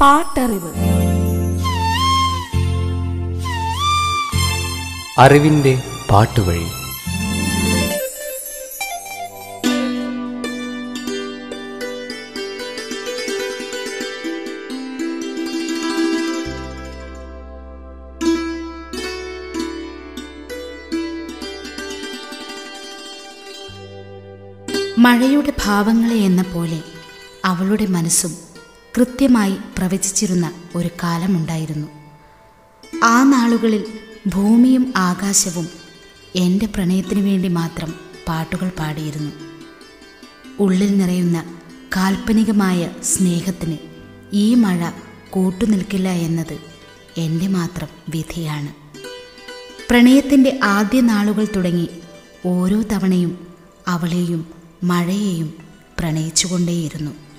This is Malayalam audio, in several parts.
പാട്ടറിവ്. അറിവിന്റെ പാട്ടുവഴി. മഴയുടെ ഭാവങ്ങളെ എന്ന പോലെ അവളുടെ മനസ്സും കൃത്യമായി പ്രവചിച്ചിരുന്ന ഒരു കാലമുണ്ടായിരുന്നു. ആ നാളുകളിൽ ഭൂമിയും ആകാശവും എന്റെ പ്രണയത്തിനു വേണ്ടി മാത്രം പാട്ടുകൾ പാടിയിരുന്നു. ഉള്ളിൽ നിറയുന്ന കാൽപ്പനികമായ സ്നേഹത്തിന് ഈ മഴ കൂട്ടുനിൽക്കില്ല എന്നത് എന്റെ മാത്രം വിധിയാണ്. പ്രണയത്തിന്റെ ആദ്യ നാളുകൾ തുടങ്ങി ഓരോ തവണയും അവളെയും മഴയെയും പ്രണയിച്ചുകൊണ്ടേയിരുന്നു.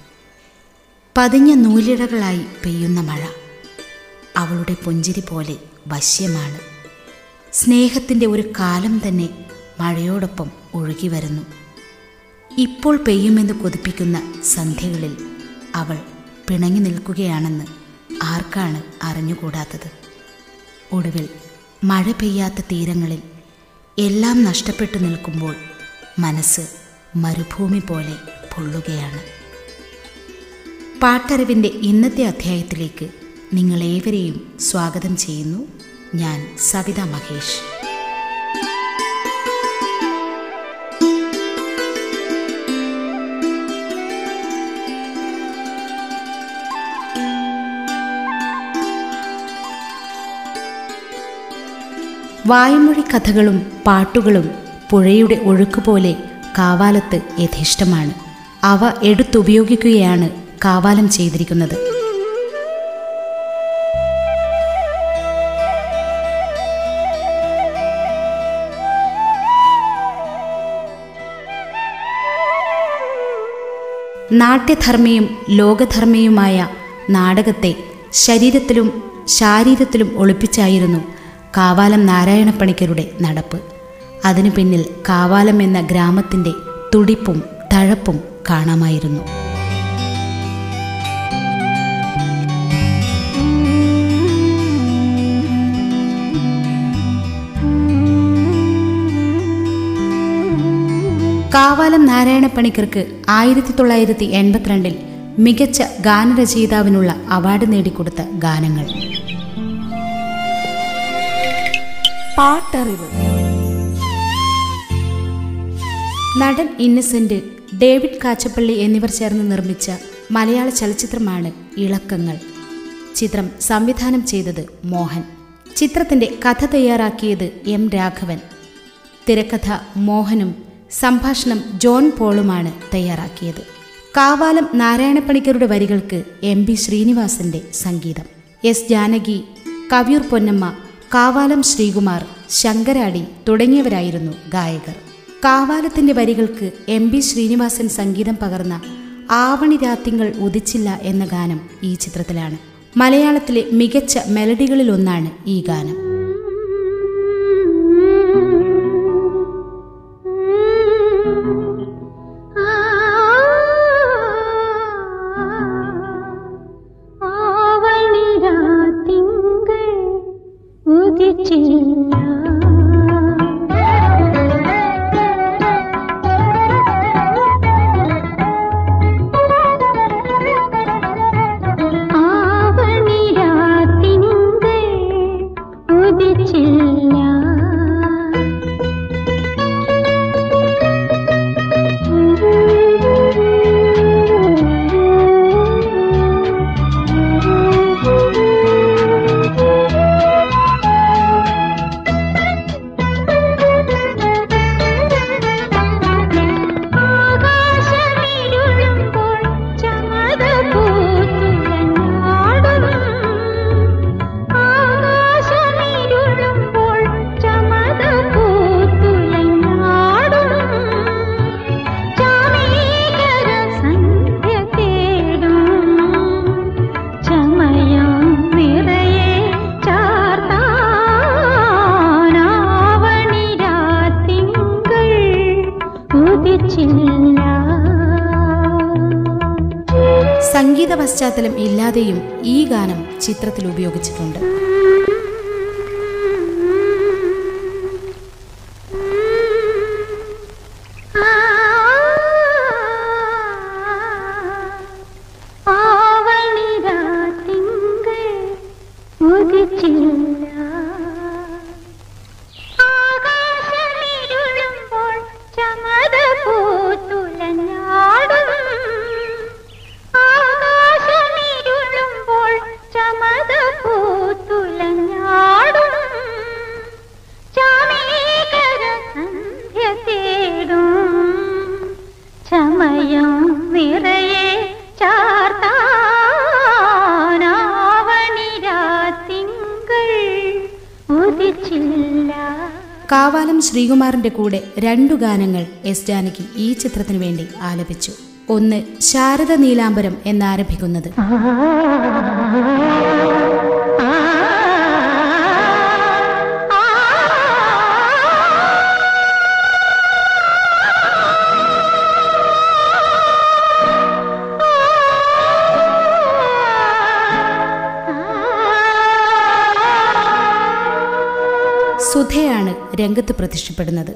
പതിഞ്ഞ നൂലിഴകളായി പെയ്യുന്ന മഴ അവളുടെ പുഞ്ചിരി പോലെ വശ്യമാണ്. സ്നേഹത്തിന്റെ ഒരു കാലം തന്നെ മഴയോടൊപ്പം ഒഴുകി വരുന്നു. ഇപ്പോൾ പെയ്യുമെന്ന് കൊതിപ്പിക്കുന്ന സന്ധ്യകളിൽ അവൾ പിണങ്ങി നിൽക്കുകയാണെന്ന് ആർക്കാണ് അറിഞ്ഞുകൂടാത്തത്. ഒടുവിൽ മഴ പെയ്യാത്ത തീരങ്ങളിൽ എല്ലാം നഷ്ടപ്പെട്ടു നിൽക്കുമ്പോൾ മനസ്സ് മരുഭൂമി പോലെ പൊള്ളുകയാണ്. പാട്ടറിവിന്റെ ഇന്നത്തെ അധ്യായത്തിലേക്ക് നിങ്ങളേവരെയും സ്വാഗതം ചെയ്യുന്നു. ഞാൻ സവിത മഹേഷ്. വായ്മൊഴി കഥകളും പാട്ടുകളും പുഴയുടെ ഒഴുക്കുപോലെ കാവാലത്ത് യഥേഷ്ടമാണ്. അവ എടുത്തുപയോഗിക്കുകയാണ് കാവാലം ചെയ്തിരിക്കുന്നത്. നാട്യധർമ്മിയും ലോകധർമ്മിയുമായ നാടകത്തെ ശരീരത്തിലും ശാരീരത്തിലും ഒളിപ്പിച്ചായിരുന്നു കാവാലം നാരായണപ്പണിക്കരുടെ നടപ്പ്. അതിനു പിന്നിൽ കാവാലം എന്ന ഗ്രാമത്തിന്റെ തുടിപ്പും തഴപ്പും കാണാമായിരുന്നു. കാവാലം നാരായണപ്പണിക്കർക്ക് ആയിരത്തി തൊള്ളായിരത്തി എൺപത്തിരണ്ടിൽ മികച്ച ഗാനരചയിതാവിനുള്ള അവാർഡ് നേടിക്കൊടുത്ത ഗാനങ്ങൾ. പാട്ടറിവ്. നടൻ ഇന്നസെന്റ് ഡേവിഡ് കാച്ചപ്പള്ളി എന്നിവർ ചേർന്ന് നിർമ്മിച്ച മലയാള ചലച്ചിത്രമാണ് ഇളക്കങ്ങൾ. ചിത്രം സംവിധാനം ചെയ്തത് മോഹൻ. ചിത്രത്തിന്റെ കഥ തയ്യാറാക്കിയത് എം രാഘവൻ. തിരക്കഥ മോഹനും സംഭാഷണം ജോൺ പോളുമാണ് തയ്യാറാക്കിയത്. കാവാലം നാരായണപ്പണിക്കരുടെ വരികൾക്ക് എം ബി ശ്രീനിവാസന്റെ സംഗീതം. എസ് ജാനകി കവിയൂർ പൊന്നമ്മ കാവാലം ശ്രീകുമാർ ശങ്കരാടി തുടങ്ങിയവരായിരുന്നു ഗായകർ. കാവാലത്തിന്റെ വരികൾക്ക് എം ബി ശ്രീനിവാസൻ സംഗീതം പകർന്ന ആവണി രാത്തിങ്ങൾ ഉദിച്ചില്ല എന്ന ഗാനം ഈ ചിത്രത്തിലാണ്. മലയാളത്തിലെ മികച്ച മെലഡികളിലൊന്നാണ് ഈ ഗാനം. സംഗീത പശ്ചാത്തലം ഇല്ലാതെയും ഈ ഗാനം ചിത്രത്തിൽ ഉപയോഗിച്ചിട്ടുണ്ട്. ശ്രീകുമാറിന്റെ കൂടെ രണ്ടു ഗാനങ്ങൾ എസ് ജാനകി ഈ ചിത്രത്തിനു വേണ്ടി ആലപിച്ചു. ഒന്ന് ശാരദ നീലാംബരം എന്നാരംഭിക്കുന്നത്. രംഗത്ത് പ്രത്യക്ഷപ്പെടുന്നത്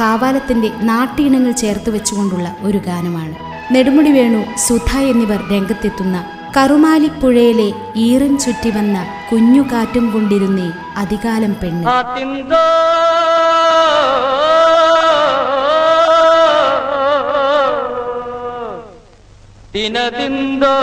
കാവാലത്തിന്റെ നാട്ടീണങ്ങൾ ചേർത്ത് വെച്ചുകൊണ്ടുള്ള ഒരു ഗാനമാണ്. നെടുമുടി വേണു സുധ എന്നിവർ രംഗത്തെത്തുന്ന കറുമാലിപ്പുഴയിലെ ഈറൻ ചുറ്റി വന്ന കുഞ്ഞു കാറ്റും കൊണ്ടിരുന്നേ അധികാലം പെണ്ണ്. ദിനദിന്തോ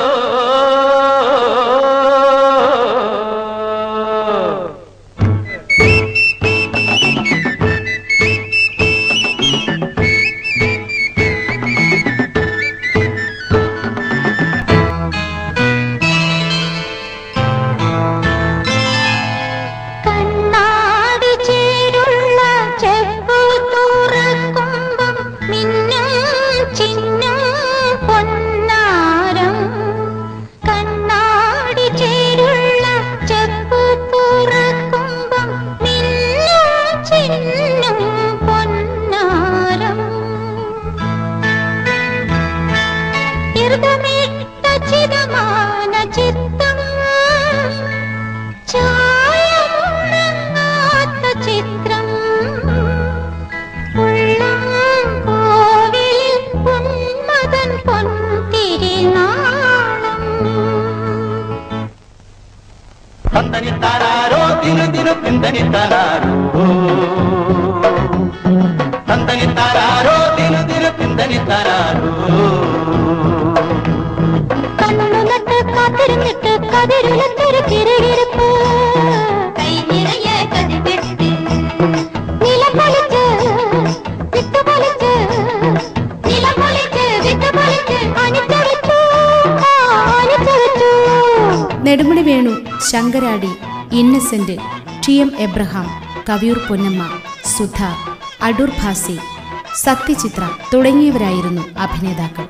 Innocent T M Abraham Kaviyoor Ponnamma Sudha Adoor Bhasi Sathyachitra തുടങ്ങിയവരായിരുന്നു അഭിനേതാക്കൾ.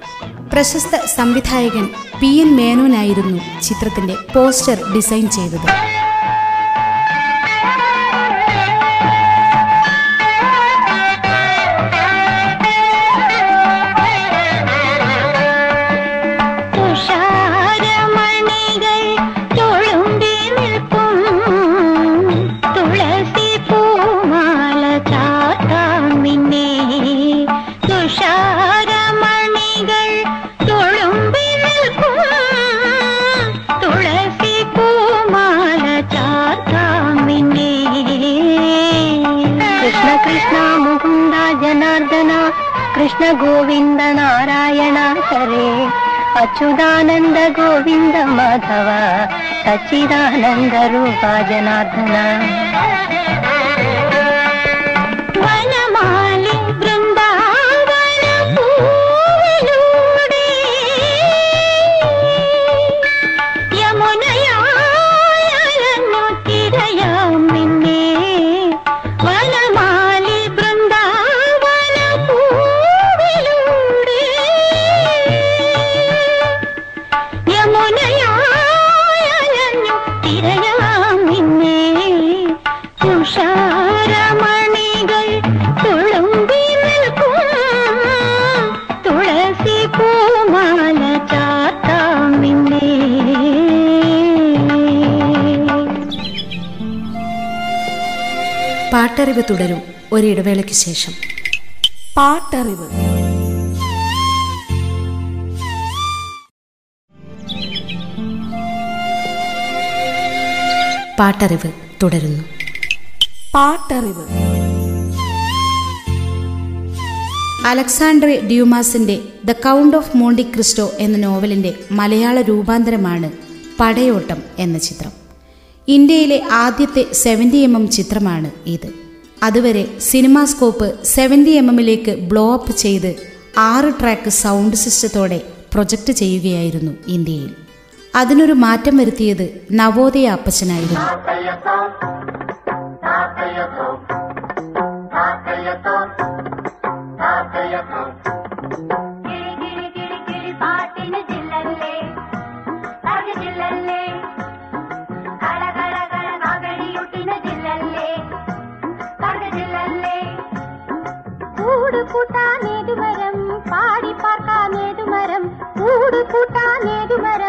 പ്രശസ്ത സംവിധായകൻ പി എൻ മേനോനായിരുന്നു ചിത്രത്തിന്റെ പോസ്റ്റർ ഡിസൈൻ ചെയ്തത്. అచ్యుదానంద గోవింద మాధవ సచ్చిదానంద రూపా జనార్దన. പാട്ടറിവ് തുടരും ഒരിടവേളയ്ക്ക് ശേഷം. പാട്ടറിവ്. പാട്ടറിവ് തുടരുന്നു. പാട്ടറിവ്. Alexander ഡ്യൂമാസിന്റെ the count of Monte Cristo എന്ന നോവലിന്റെ മലയാള രൂപാന്തരമാണ് പടയോട്ടം എന്ന ചിത്രം. ഇന്ത്യയിലെ ആദ്യത്തെ സെവന്റി എം എം ചിത്രമാണ് ഇത്. അതുവരെ സിനിമാസ്കോപ്പ് സെവന്റി എം എമ്മിലേക്ക് ബ്ലോ അപ്പ് ചെയ്ത് ആറ് ട്രാക്ക് സൗണ്ട് സിസ്റ്റത്തോടെ പ്രൊജക്റ്റ് ചെയ്യുകയായിരുന്നു ഇന്ത്യയിൽ. അതിനൊരു മാറ്റം വരുത്തിയത് നവോദയ അപ്പച്ചനായിരുന്നു. കിളി கூட்டா நேது மரம் பாடி பார்க்கா நேது மரம் கூடு கூட்டா நேது மரம்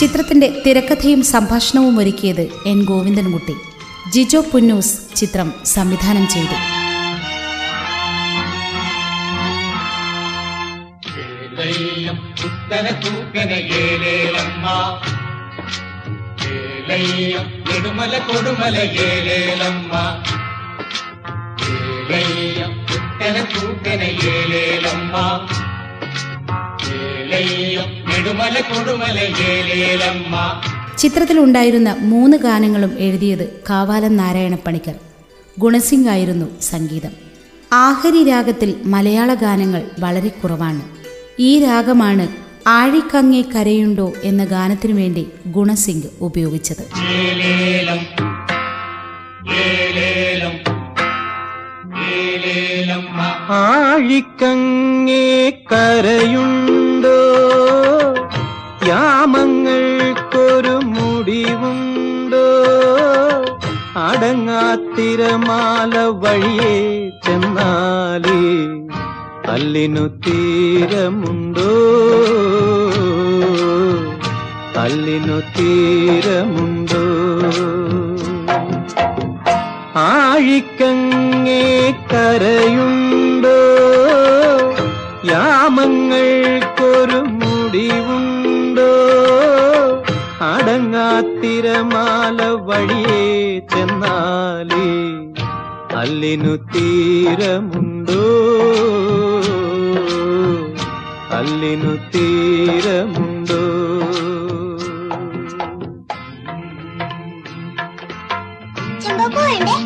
ചിത്രത്തിന്റെ തിരക്കഥയും സംഭാഷണവും ഒരുക്കിയത് എൻ ഗോവിന്ദൻകുട്ടി. ജിജോ പുന്നൂസ് ചിത്രം സംവിധാനം ചെയ്തു. ൂക്കനയേലേലമ്മ ഏലയ്യം നെടുമല കൊടുമല ഏലേലമ്മ ചിത്രത്തിലുണ്ടായിരുന്ന മൂന്ന് ഗാനങ്ങളും എഴുതിയത് കാവാലം നാരായണ പണിക്കർ. ഗുണസിംഗ് ആയിരുന്നു സംഗീതം. ആഹരി രാഗത്തിൽ മലയാള ഗാനങ്ങൾ വളരെ കുറവാണ്. ഈ രാഗമാണ് ആഴിക്കങ്ങേ കരയുണ്ടോ എന്ന ഗാനത്തിനു വേണ്ടി ഗുണസിംഗ് ഉപയോഗിച്ചത്. ഏലേലം ഏലേലം ഏലേലമ്മ ആഴിക്കങ്ങേ കരയുണ്ടോ യാമങ്ങൾക്കൊരു മുടിവുണ്ടോ? അടങ്ങാത്തിരമാല വഴിയേ ചെന്നാലേ അല്ലിനു തീരമുണ്ടോ? അല്ലിനു തീരമുണ്ടോ? ആഴിക്കങ്ങേ കരയുണ്ടോ? യാമങ്ങൾക്കൊരു മുടിവുണ്ടോ? അടങ്ങാത്തിരമാല വഴിയേ ചെന്നാലേ അല്ലിനു തീരമുണ്ടോ? അല്ലിനു തീരമുണ്ടോ? ചെമ്പപ്പൂ വേണ്ടേ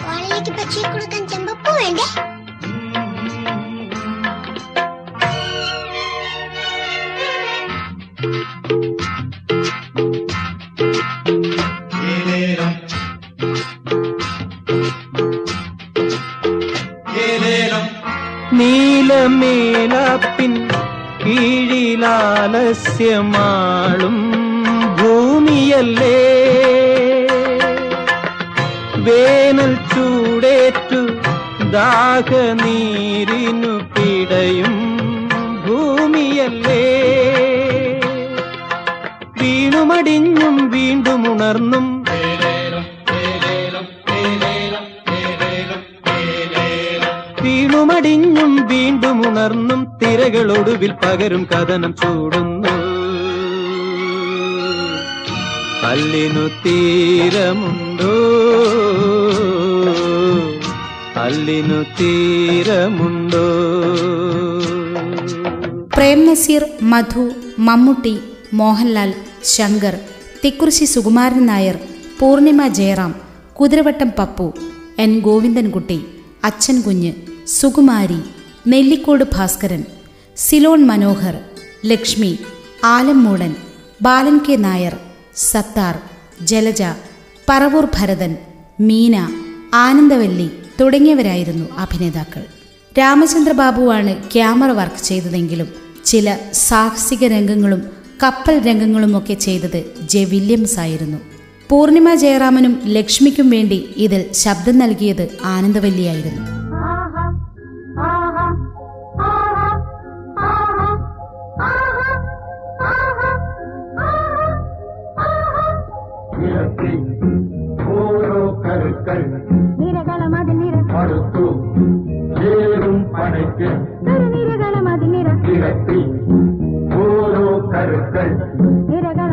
വാളിലേക്ക് പക്ഷി കൊടുക്കാൻ ചെമ്പപ്പൂ വേണ്ടേ കീഴിലാലസ്യമാളും ഭൂമിയല്ലേ? വേനൽ ചൂടേറ്റു ദാഹനീരിനു പിടയും ഭൂമിയല്ലേ? വീണുമടിഞ്ഞും വീണ്ടും ഉണർന്നും വീണുമടിഞ്ഞും വീണ്ടും ഉണർന്നും തിരകളൊടുവിൽ പകരും കഥനം ചൂടുന്നു. അല്ലിനു തീരമുണ്ടോ? അല്ലിനു തീരമുണ്ടോ? Prem Nazir Madhu Mammootty Mohanlal Shankar Thikkurissy Sukumaran Nair Poornima Jayaram Kuthiravattam Pappu N Govindankutty. Achankunju Sukumari Nellikode Bhaskaran Ceylon Manohar Lakshmi Alummoodan Balan K Nair Sathar Jalaja Paravoor Bharathan Meena Anandavally തുടങ്ങിയവരായിരുന്നു അഭിനേതാക്കൾ. രാമചന്ദ്രബാബുവാണ് ക്യാമറ വർക്ക് ചെയ്തതെങ്കിലും ചില സാഹസിക രംഗങ്ങളും കപ്പൽ രംഗങ്ങളുമൊക്കെ ചെയ്തത് ജെ വില്യംസ് ആയിരുന്നു പൂർണിമ ജയറാമനും ലക്ഷ്മിക്കും വേണ്ടി ഇതിൽ ശബ്ദം നൽകിയത് ആനന്ദവല്ലിയായിരുന്നു. ഓരോ കരുക്കൾ നിരകളം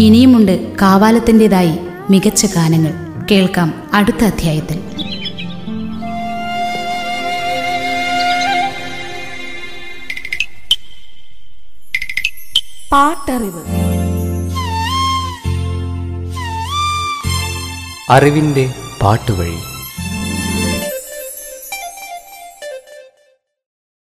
ഇനിയുമുണ്ട് കാവാലത്തിന്റെതായി മികച്ച ഗാനങ്ങൾ. കേൾക്കാം അടുത്ത അധ്യായത്തിൽ. പാട്ടറിവ്. അറിവിന്റെ പാട്ടുവഴി.